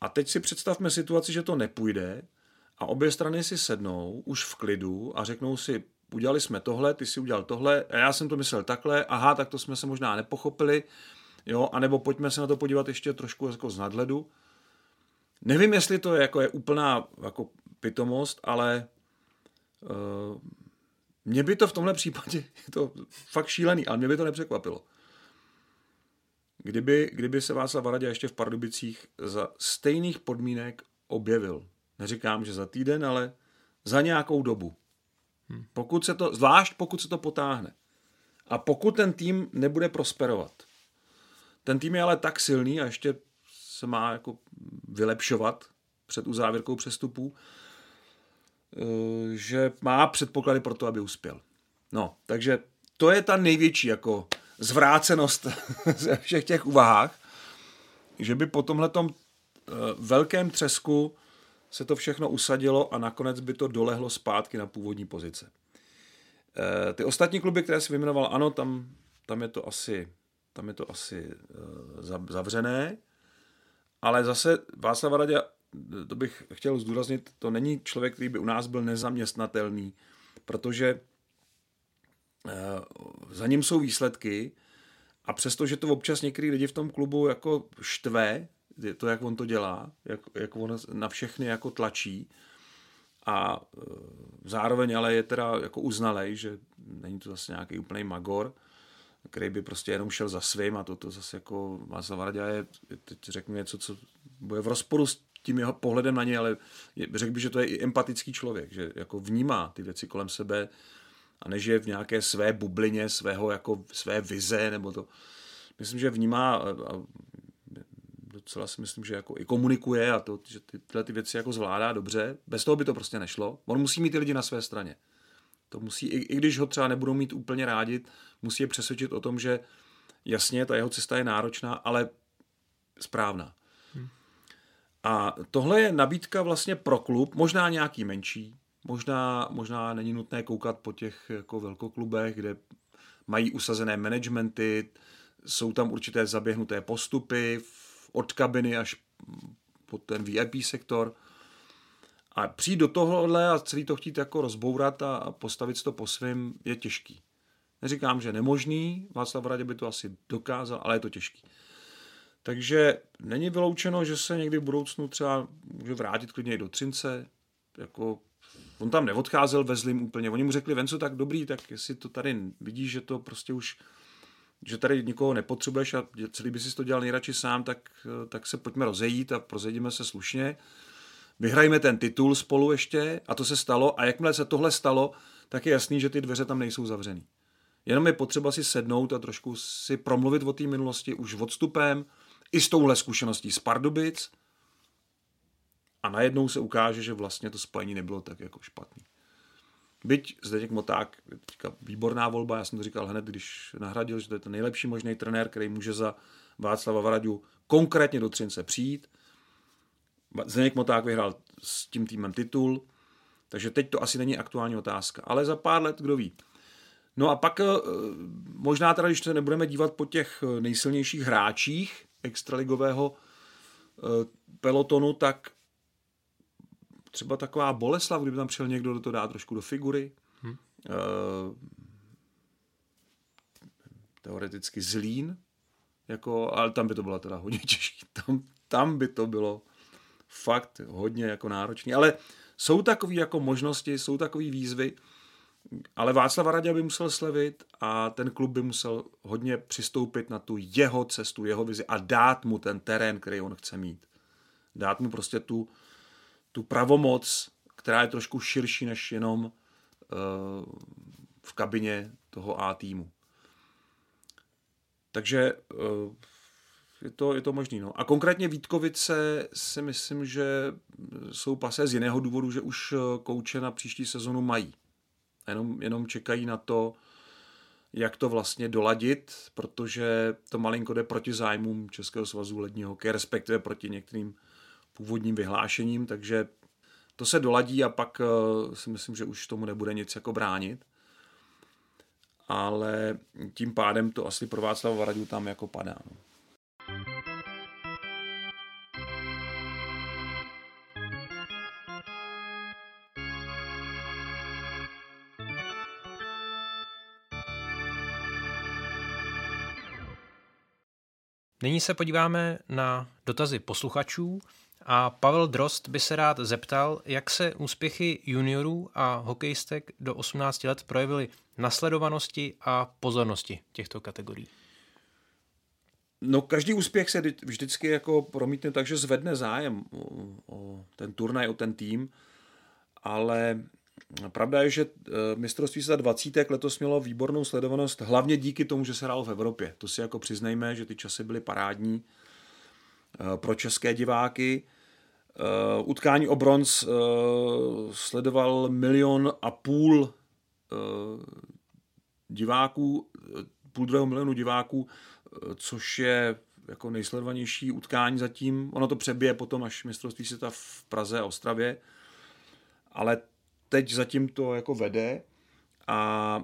D: A teď si představme situaci, že to nepůjde, a obě strany si sednou už v klidu a řeknou si, udělali jsme tohle, ty si udělal tohle, a já jsem to myslel takhle, aha, tak to jsme se možná nepochopili, jo, anebo pojďme se na to podívat ještě trošku jako z nadhledu. Nevím, jestli to je, jako je úplná jako pitomost, ale uh, mě by to v tomhle případě, je to fakt šílený, ale mě by to nepřekvapilo. Kdyby, kdyby se Václav Varadě ještě v Pardubicích za stejných podmínek objevil, Neříkám, že za týden, ale za nějakou dobu. Pokud se to, zvlášť pokud se to potáhne. A pokud ten tým nebude prosperovat. Ten tým je ale tak silný a ještě se má jako vylepšovat před uzávěrkou přestupů, eh, že má předpoklady pro to, aby uspěl. No, takže to je ta největší jako zvrácenost ze všech těch uvahách, že by po tomhletom eh, velkém třesku se to všechno usadilo a nakonec by to dolehlo zpátky na původní pozice. E, ty ostatní kluby, které si vyjmenoval, ano, tam, tam je to asi, tam je to asi e, zavřené, ale zase Václav Radě, to bych chtěl zdůraznit, to není člověk, který by u nás byl nezaměstnatelný, protože e, za ním jsou výsledky a přesto, že to občas některý lidi v tom klubu jako štve, to, jak on to dělá, jak, jak on na všechny jako tlačí, a e, zároveň ale je teda jako uznalej, že není to zase nějaký úplný magor, který by prostě jenom šel za svým a toto zase jako Václav Varadě je, teď řeknu něco, co bude v rozporu s tím jeho pohledem na ně, ale řekl bych, že to je i empatický člověk, že jako vnímá ty věci kolem sebe a nežije v nějaké své bublině, svého jako své vize, nebo to. Myslím, že vnímá a docela si myslím, že jako i komunikuje a to, že ty, tyhle ty věci jako zvládá dobře. Bez toho by to prostě nešlo. On musí mít ty lidi na své straně. To musí, i, i když ho třeba nebudou mít úplně rádi, musí je přesvědčit o tom, že jasně, ta jeho cesta je náročná, ale správná. Hmm. A tohle je nabídka vlastně pro klub, možná nějaký menší, možná, možná není nutné koukat po těch jako velkoklubech, kde mají usazené managementy, jsou tam určité zaběhnuté postupy od kabiny až po ten VIP sektor. A přijít do tohohle a celý to chtít jako rozbourat a postavit to po svém je těžký. Neříkám, že nemožný, Václav Radě by to asi dokázal, ale je to těžký. Takže není vyloučeno, že se někdy v budoucnu třeba může vrátit klidně i do Třince. Jako, on tam neodcházel ve zlým úplně. Oni mu řekli, Venco, tak dobrý, tak jestli to tady vidíš, že to prostě už že tady nikoho nepotřebuješ a celý by si to dělal nejradši sám, tak, tak se pojďme rozejít a prozedíme se slušně. Vyhrajme ten titul spolu ještě a to se stalo a jakmile se tohle stalo, tak je jasný, že ty dveře tam nejsou zavřený. Jenom je potřeba si sednout a trošku si promluvit o té minulosti už odstupem, i s touhle zkušeností z Pardubic a najednou se ukáže, že vlastně to spojení nebylo tak jako špatný. Byť Zdeněk Moták, teďka výborná volba, já jsem to říkal hned, když nahradil, že to je ten nejlepší možný trenér, který může za Václava Varadu konkrétně do Třince přijít. Zdeněk Moták vyhrál s tím týmem titul, takže teď to asi není aktuální otázka. Ale za pár let, kdo ví. No a pak eh, možná teda, když se nebudeme dívat po těch eh, nejsilnějších hráčích extraligového eh, pelotonu, tak třeba taková Boleslav, kdyby tam přišel někdo, do to dá trošku do figury. Hmm. Uh, teoreticky Zlín, jako, ale tam by to bylo teda hodně těžké. Tam, tam by to bylo fakt hodně jako náročné. Ale jsou takové jako možnosti, jsou takové výzvy, ale Václav Radě by musel slevit a ten klub by musel hodně přistoupit na tu jeho cestu, jeho vizi a dát mu ten terén, který on chce mít. Dát mu prostě tu, tu pravomoc, která je trošku širší než jenom uh, v kabině toho A týmu. Takže uh, je to, je to možný. No. A konkrétně Vítkovice si myslím, že jsou pasé z jiného důvodu, že už eh, kouče na příští sezonu mají. Jenom, jenom čekají na to, jak to vlastně doladit, protože to malinko jde proti zájmům Českého svazu ledního hokeje, respektive proti některým původním vyhlášením, takže to se doladí a pak eh, si myslím, že už tomu nebude nic jako bránit. Ale tím pádem to asi pro Václava Varadu tam jako padá. No.
C: Nyní se podíváme na dotazy posluchačů a Pavel Drost by se rád zeptal, jak se úspěchy juniorů a hokejistek do 18 let projevily na sledovanosti a pozornosti těchto kategorií.
D: No každý úspěch se vždycky jako promítne tak, že zvedne zájem o, o ten turnaj, o ten tým, ale pravda je, že e, mistrovství za 20. letos mělo výbornou sledovanost, hlavně díky tomu, že se hrálo v Evropě. To si jako přiznejme, že ty časy byly parádní pro české diváky. Uh, utkání o bronz uh, sledoval milion a půl diváků, půl druhého milionu diváků, což je jako nejsledovanější utkání zatím. Ono to přebije potom až mistrovství světa v Praze a Ostravě, ale teď zatím to jako vede a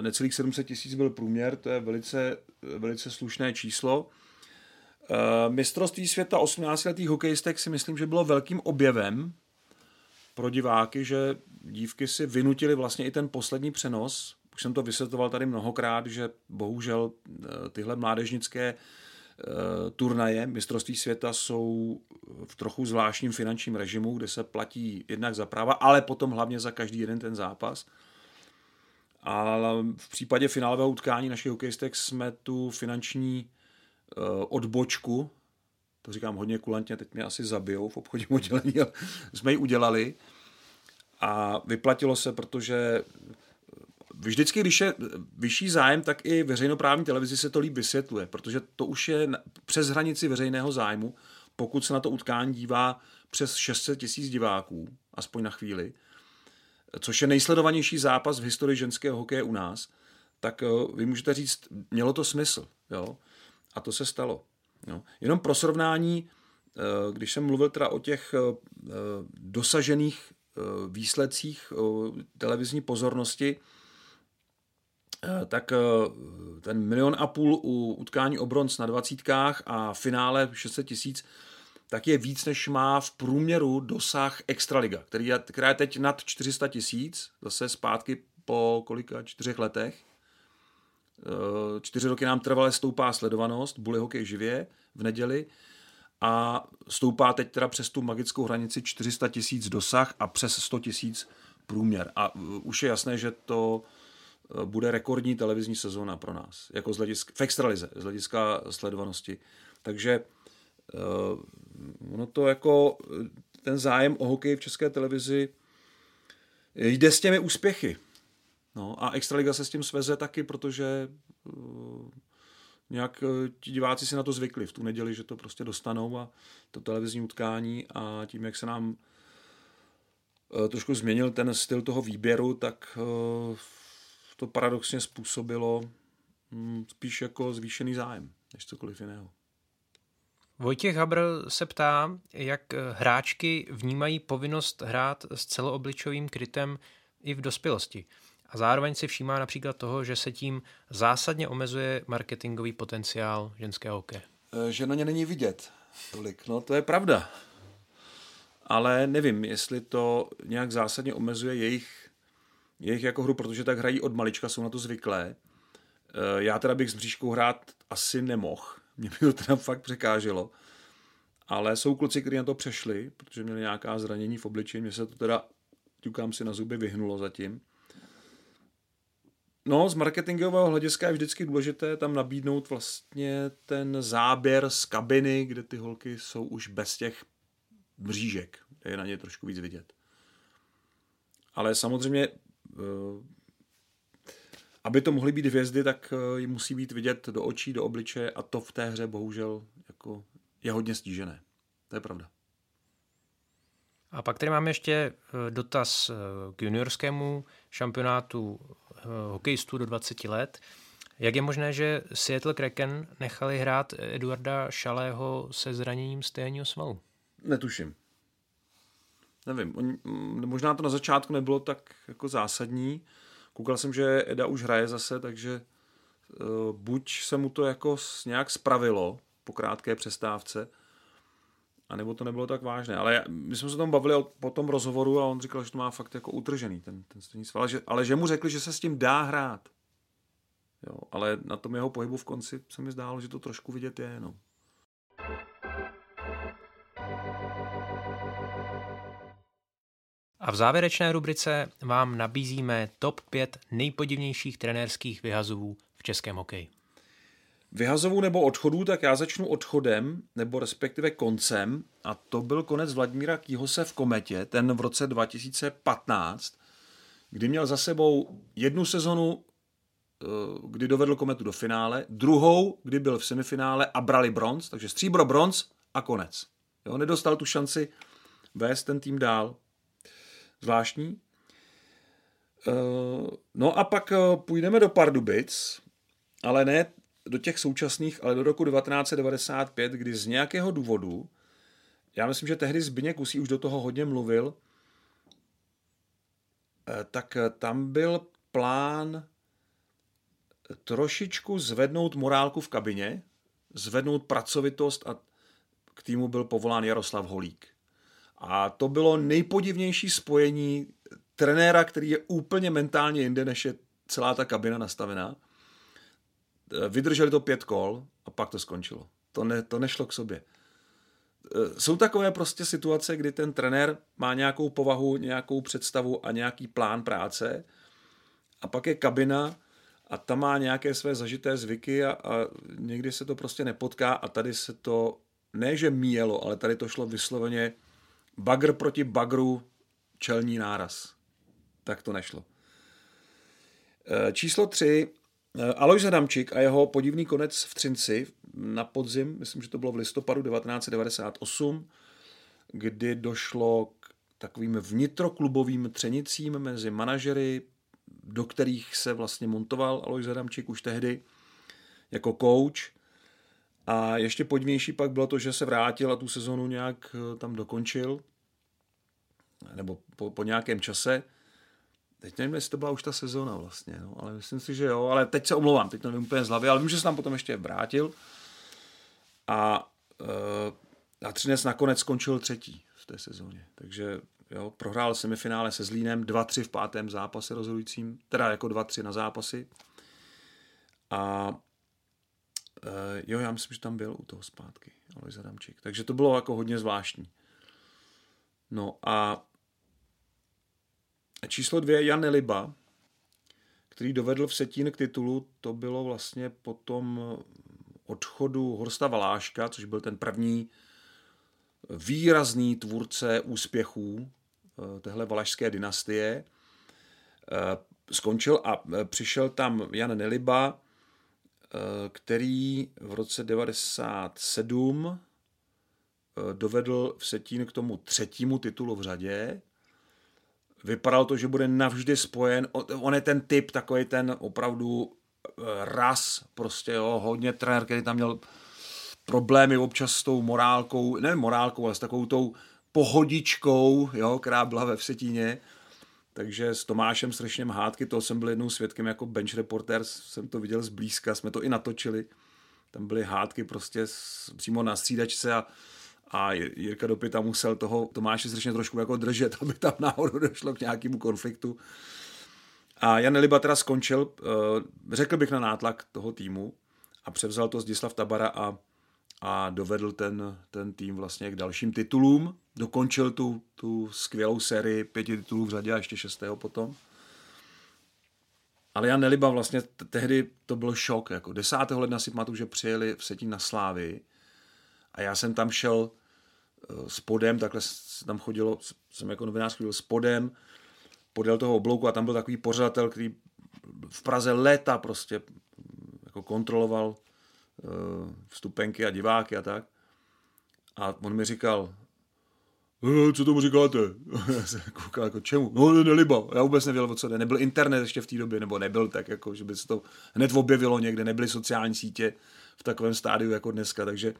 D: necelých 700 tisíc byl průměr, to je velice, velice slušné číslo. Uh, mistrovství světa 18-letých hokejistek si myslím, že bylo velkým objevem pro diváky, že dívky si vynutili vlastně i ten poslední přenos. Už jsem to vysvětloval tady mnohokrát, že bohužel tyhle mládežnické turnaje mistrovství světa jsou v trochu zvláštním finančním režimu, kde se platí jednak za práva, ale potom hlavně za každý jeden ten zápas. A v případě finálového utkání našich hokejistek jsme tu finanční odbočku to říkám hodně kulantně, teď mě asi zabijou v obchodním oddělení, ale jsme ji udělali a vyplatilo se, protože vždycky, když je vyšší zájem, tak i veřejnoprávní televizi se to líp vysvětluje, protože to už je přes hranici veřejného zájmu, pokud se na to utkání dívá přes 600 tisíc diváků, aspoň na chvíli, což je nejsledovanější zápas v historii ženského hokeje u nás, tak eh, vy můžete říct, mělo to smysl. Jo? A to se stalo. Jo. Jenom pro srovnání, eh, když jsem mluvil teda o těch eh, dosažených eh, výsledcích televizní pozornosti, tak ten milion a půl u utkání o bronz na dvacítkách a finále 600 tisíc, tak je víc, než má v průměru dosah Extraliga, který je, která je teď nad 400 tisíc, zase zpátky po kolika, čtyřech letech. Eh, čtyři roky nám trvale stoupá sledovanost, Bully hokej živě v neděli a stoupá teď teda přes tu magickou hranici 400 tisíc dosah a přes 100 tisíc průměr. A eh, už je jasné, že to eh, bude rekordní televizní sezóna pro nás, jako z hlediska, v extralize, z hlediska sledovanosti. Takže ono to jako, ten zájem o hokej v české televizi jde s těmi úspěchy. No a Extraliga se s tím sveze taky, protože uh, nějak uh, ti diváci si na to zvykli v tu neděli, že to prostě dostanou a to televizní utkání a tím, jak se nám uh, trošku změnil ten styl toho výběru, tak uh, to paradoxně způsobilo um, spíš jako zvýšený zájem, než cokoliv jiného.
C: Vojtěch Habr se ptá, jak hráčky vnímají povinnost hrát s celoobličovým krytem i v dospělosti. A zároveň si všímá například toho, že se tím zásadně omezuje marketingový potenciál ženského hokeje.
D: E, že na ně není vidět tolik. No to je pravda. Ale nevím, jestli to nějak zásadně omezuje jejich, jejich jako hru, protože tak hrají od malička, jsou na to zvyklé. E, já teda bych s bříškou hrát asi nemohl. Mě by to teda fakt překáželo. Ale jsou kluci, kteří na to přešli, protože měli nějaká zranění v obličeji. Mně se to teda, ťukám si na zuby, vyhnulo zatím. No, z marketingového hlediska je vždycky důležité tam nabídnout vlastně ten záběr z kabiny, kde ty holky jsou už bez těch mřížek, je na ně trošku víc vidět. Ale samozřejmě, eh, aby to mohly být hvězdy, tak eh, jim musí být vidět do očí, do obličeje a to v té hře bohužel jako je hodně stížené. To je pravda.
C: A pak tady máme ještě eh, dotaz k juniorskému šampionátu hokejistů do 20 let. Jak je možné, že Seattle Kraken nechali hrát Eduarda Šalého se zraněním stejného svalu?
D: Netuším. Nevím, on, možná to na začátku nebylo tak jako zásadní. Koukal jsem, že Eda už hraje zase, takže uh, buď se mu to jako nějak spravilo po krátké přestávce, a nebo to nebylo tak vážné. Ale my jsme se tam bavili o, po tom rozhovoru a on říkal, že to má fakt jako utržený ten, ten střední sval, že, ale že mu řekli, že se s tím dá hrát. Jo, ale na tom jeho pohybu v konci se mi zdálo, že to trošku vidět je. No.
C: A v závěrečné rubrice vám nabízíme top 5 nejpodivnějších trenérských vyhazů v českém hokeji
D: vyhazovou nebo odchodů, tak já začnu odchodem, nebo respektive koncem, a to byl konec Vladimíra Kýhose v Kometě, ten v roce 2015, kdy měl za sebou jednu sezonu, eh, kdy dovedl Kometu do finále, druhou, kdy byl v semifinále a brali bronz, takže stříbro, bronz a konec. Jo, nedostal tu šanci vést ten tým dál. Zvláštní. Eh, no a pak eh, půjdeme do Pardubic, ale ne do těch současných, ale do roku 1995, kdy z nějakého důvodu, já myslím, že tehdy Zbyněk Usí už do toho hodně mluvil, eh, tak eh, tam byl plán trošičku zvednout morálku v kabině, zvednout pracovitost a k týmu byl povolán Jaroslav Holík. A to bylo nejpodivnější spojení trenéra, který je úplně mentálně jinde, než je celá ta kabina nastavená. Eh, vydrželi to pět kol a pak to skončilo. To, ne, to nešlo k sobě. Eh, jsou takové prostě situace, kdy ten trenér má nějakou povahu, nějakou představu a nějaký plán práce a pak je kabina a ta má nějaké své zažité zvyky a, a někdy se to prostě nepotká a tady se to ne, že míjelo, ale tady to šlo vysloveně bagr proti bagru čelní náraz. Tak to nešlo. Eh, číslo tři. Eh, Alojz Adamčík a jeho podivný konec v Třinci na podzim, myslím, že to bylo v listopadu 1998, kdy došlo k takovým vnitroklubovým třenicím mezi manažery, do kterých se vlastně montoval Alojz Adamčík už tehdy jako coach. A ještě podivnější pak bylo to, že se vrátil a tu sezonu nějak eh, tam dokončil, nebo po, po nějakém čase. Teď nevím, jestli to byla už ta sezóna vlastně, no, ale myslím si, že jo, ale teď se omlouvám, teď to nevím úplně z hlavy, ale vím, že se tam potom ještě vrátil. A, e, a Třinec nakonec skončil třetí v té sezóně, takže jo, prohrál semifinále se Zlínem 2-3 v pátém zápase rozhodujícím, teda jako 2-3 na zápasy. A e, jo, já myslím, že tam byl u toho zpátky, Alois Adamčík. Takže to bylo jako hodně zvláštní. No a číslo dvě Jan Neliba, který dovedl v Setín k titulu, to bylo vlastně potom odchodu Horsta Valáška, což byl ten první výrazný tvůrce úspěchů eh, téhle valašské dynastie. Eh, skončil a eh, přišel tam Jan Neliba, který v roce 97 dovedl v Setín k tomu třetímu titulu v řadě. Vypadalo to, že bude navždy spojen. On je ten typ, takový ten opravdu ras, prostě jo, hodně trenér, který tam měl problémy občas s tou morálkou, ne morálkou, ale s takovou tou pohodičkou, jo, která byla ve Vsetíně. Takže s Tomášem Sršněm hádky, to jsem byl jednou svědkem jako bench reporter, jsem to viděl zblízka, jsme to i natočili. Tam byly hádky prostě s, přímo na střídačce a, a Jirka Dopita musel toho Tomáše Sršně trošku jako držet, aby tam náhodou došlo k nějakému konfliktu. A Jan Liba teda skončil, eh, řekl bych na nátlak toho týmu a převzal to Zdislav Tabara a, a dovedl ten, ten tým vlastně k dalším titulům. Dokončil tu, tu skvělou sérii pěti titulů v řadě a ještě šestého potom. Ale Jan Neliba vlastně tehdy to byl šok. Jako 10. ledna si pamatuju, že přijeli v Setín na Slávy a já jsem tam šel eh, s podem, takhle tam chodilo, jsem jako novinář chodil s podem, podél toho oblouku a tam byl takový pořadatel, který v Praze léta prostě jako kontroloval uh, vstupenky a diváky a tak. A on mi říkal, e, co tomu říkáte? Já jsem koukal jako čemu? No, neliba. Já vůbec nevěděl, o co jde. Nebyl internet ještě v té době, nebo nebyl tak, jako, že by se to hned objevilo někde, nebyly sociální sítě v takovém stádiu jako dneska, takže e,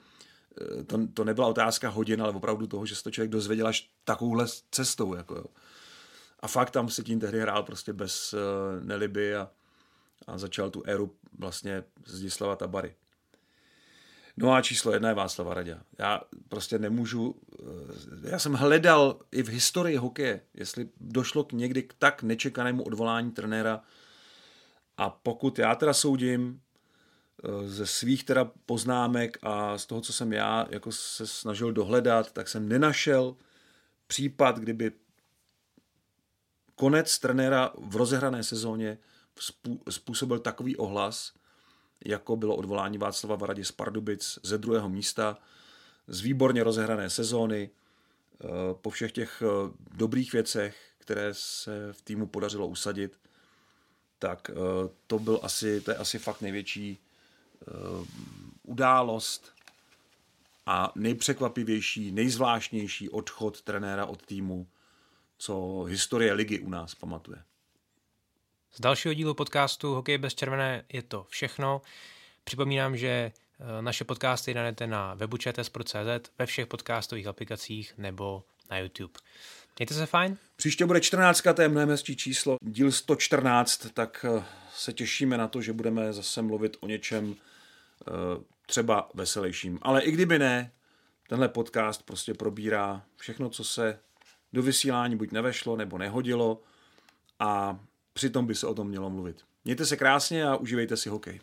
D: to, to nebyla otázka hodin, ale opravdu toho, že se to člověk dozvěděl až takovouhle cestou. Jako, jo. A fakt tam se tím tehdy hrál prostě bez uh, neliby a, a začal tu éru vlastně Zdislava Tabary. No a číslo jedna je Václava Radě. Já prostě nemůžu, eh, já jsem hledal i v historii hokeje, jestli došlo k někdy k tak nečekanému odvolání trenéra a pokud já teda soudím ze svých teda poznámek a z toho, co jsem já jako se snažil dohledat, tak jsem nenašel případ, kdyby konec trenéra v rozehrané sezóně způsobil takový ohlas, jako bylo odvolání Václava Varadě z Pardubic ze druhého místa, z výborně rozehrané sezóny, eh, po všech těch eh, dobrých věcech, které se v týmu podařilo usadit, tak eh, to byl asi, to je asi fakt největší událost a nejpřekvapivější, nejzvláštnější odchod trenéra od týmu co historie ligy u nás pamatuje.
C: Z dalšího dílu podcastu Hokej bez červené je to všechno. Připomínám, že eh, naše podcasty najdete na webu ve všech podcastových aplikacích nebo na YouTube. Mějte se fajn.
D: Příště bude 14. to je mnohem číslo, díl 114, tak eh, se těšíme na to, že budeme zase mluvit o něčem eh, třeba veselějším. Ale i kdyby ne, tenhle podcast prostě probírá všechno, co se do vysílání buď nevešlo nebo nehodilo a přitom by se o tom mělo mluvit. Mějte se krásně a užívejte si hokej.